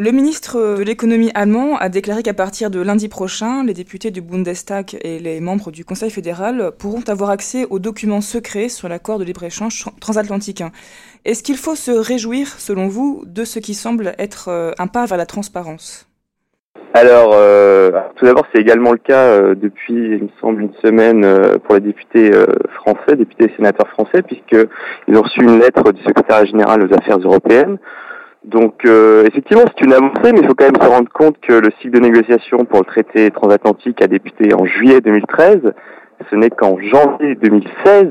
Le ministre de l'économie allemand a déclaré qu'à partir de lundi prochain, les députés du Bundestag et les membres du Conseil fédéral pourront avoir accès aux documents secrets sur l'accord de libre-échange transatlantique. Est-ce qu'il faut se réjouir, selon vous, de ce qui semble être euh, un pas vers la transparence? Alors, euh, tout d'abord, c'est également le cas euh, depuis, il me semble, une semaine pour les députés français, députés et sénateurs français, puisqu'ils ont reçu une lettre du secrétaire général aux affaires européennes donc euh, effectivement, c'est une avancée, mais il faut quand même se rendre compte que le cycle de négociation pour le traité transatlantique a débuté en juillet 2013. Ce n'est qu'en janvier 2016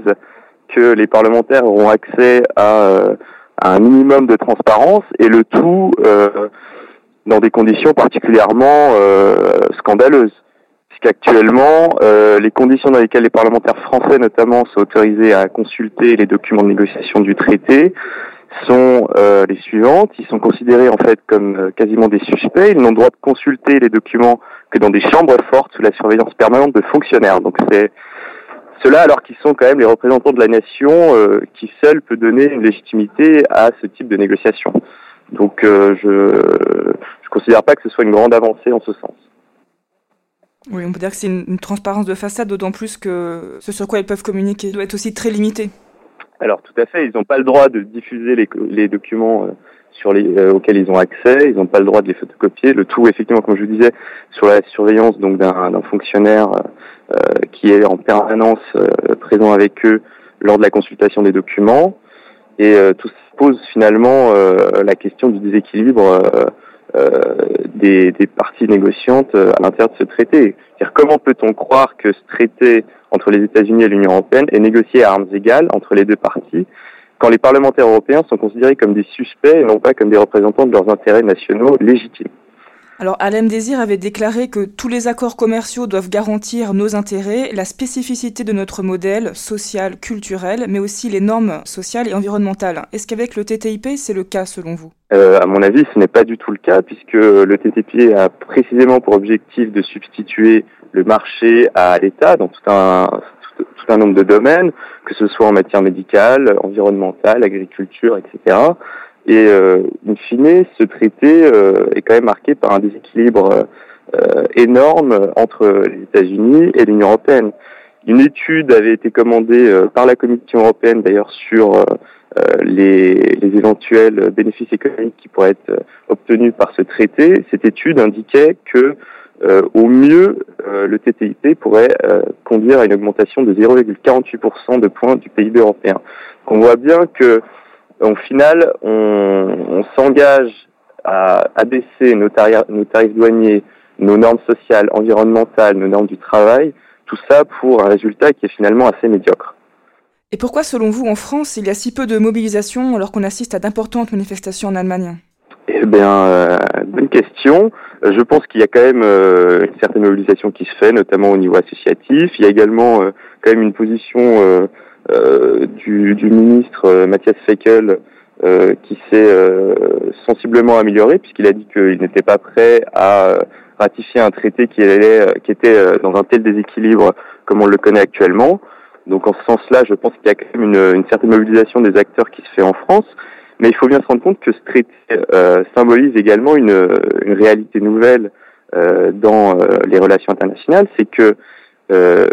que les parlementaires auront accès à, euh, un minimum de transparence et le tout euh, dans des conditions particulièrement scandaleuses. Puisqu'actuellement, les conditions dans lesquelles les parlementaires français notamment sont autorisés à consulter les documents de négociation du traité, sont euh, les suivantes. Ils sont considérés en fait comme euh, quasiment des suspects. Ils n'ont droit de consulter les documents que dans des chambres fortes sous la surveillance permanente de fonctionnaires. Donc c'est cela alors qu'ils sont quand même les représentants de la nation euh, qui seul peut donner une légitimité à ce type de négociation. Donc je ne considère pas que ce soit une grande avancée en ce sens. Oui, on peut dire que c'est une transparence de façade, d'autant plus que ce sur quoi ils peuvent communiquer doit être aussi très limité. Alors tout à fait, ils n'ont pas le droit de diffuser les, les documents euh, sur les, euh, auxquels ils ont accès, ils n'ont pas le droit de les photocopier. Le tout, effectivement, comme je vous disais, sur la surveillance donc d'un fonctionnaire euh, qui est en permanence présent avec eux lors de la consultation des documents. Et tout se pose finalement la question du déséquilibre des, des, parties négociantes à l'intérieur de ce traité. Comment peut-on croire que ce traité entre les États-Unis et l'Union européenne est négocié à armes égales entre les deux parties, quand les parlementaires européens sont considérés comme des suspects et non pas comme des représentants de leurs intérêts nationaux légitimes? Alors, Alain Désir avait déclaré que tous les accords commerciaux doivent garantir nos intérêts, la spécificité de notre modèle social, culturel, mais aussi les normes sociales et environnementales. Est-ce qu'avec le TTIP, c'est le cas selon vous? Euh, À mon avis, ce n'est pas du tout le cas, puisque le TTIP a précisément pour objectif de substituer le marché à l'État dans tout un, tout, un nombre de domaines, que ce soit en matière médicale, environnementale, agriculture, etc. Et euh, in fine, ce traité euh, est quand même marqué par un déséquilibre euh, énorme entre les États-Unis et l'Union européenne. Une étude avait été commandée euh, par la Commission européenne d'ailleurs sur euh, les, les, éventuels bénéfices économiques qui pourraient être obtenus par ce traité. Cette étude indiquait que euh, au mieux, euh, le TTIP pourrait euh, conduire à une augmentation de 0,48% de points du PIB européen. On voit bien que, au final, on, on s'engage à abaisser nos, nos tarifs douaniers, nos normes sociales, environnementales, nos normes du travail, tout ça pour un résultat qui est finalement assez médiocre. Et pourquoi, selon vous, en France, il y a si peu de mobilisation alors qu'on assiste à d'importantes manifestations en Allemagne? Eh bien, euh, bonne question. Euh, je pense qu'il y a quand même euh, une certaine mobilisation qui se fait, notamment au niveau associatif. Il y a également quand même une position du, du, ministre Mathias Feckel qui s'est sensiblement amélioré puisqu'il a dit qu'il n'était pas prêt à ratifier un traité qui, allait, qui était dans un tel déséquilibre comme on le connaît actuellement. Donc en ce sens-là, je pense qu'il y a quand même une, une certaine mobilisation des acteurs qui se fait en France. Mais il faut bien se rendre compte que ce traité euh, symbolise également une, une réalité nouvelle euh, dans euh, les relations internationales, c'est que euh,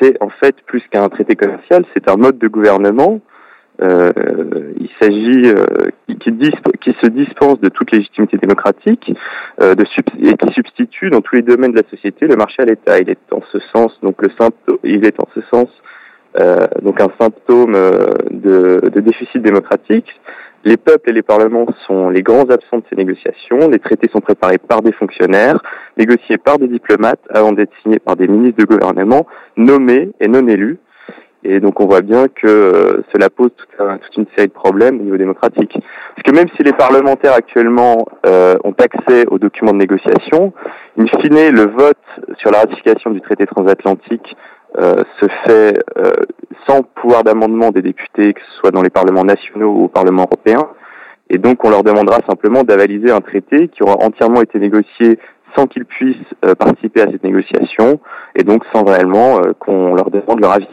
c'est en fait plus qu'un traité commercial, c'est un mode de gouvernement. il s'agit qui, qui, se dispense de toute légitimité démocratique de et qui substitue dans tous les domaines de la société le marché à l'État. Il est en ce sens donc le il est en ce sens donc un symptôme de, de déficit démocratique. Les peuples et les parlements sont les grands absents de ces négociations. Les traités sont préparés par des fonctionnaires, négociés par des diplomates avant d'être signés par des ministres de gouvernement nommés et non élus. Et donc on voit bien que euh, cela pose toute, une série de problèmes au niveau démocratique. Parce que même si les parlementaires actuellement euh, ont accès aux documents de négociation, in fine, le vote sur la ratification du traité transatlantique euh, se fait euh, sans pouvoir d'amendement des députés, que ce soit dans les parlements nationaux ou au Parlement européen. Et donc on leur demandera simplement d'avaliser un traité qui aura entièrement été négocié sans qu'ils puissent euh, participer à cette négociation et donc sans réellement qu'on leur demande leur avis.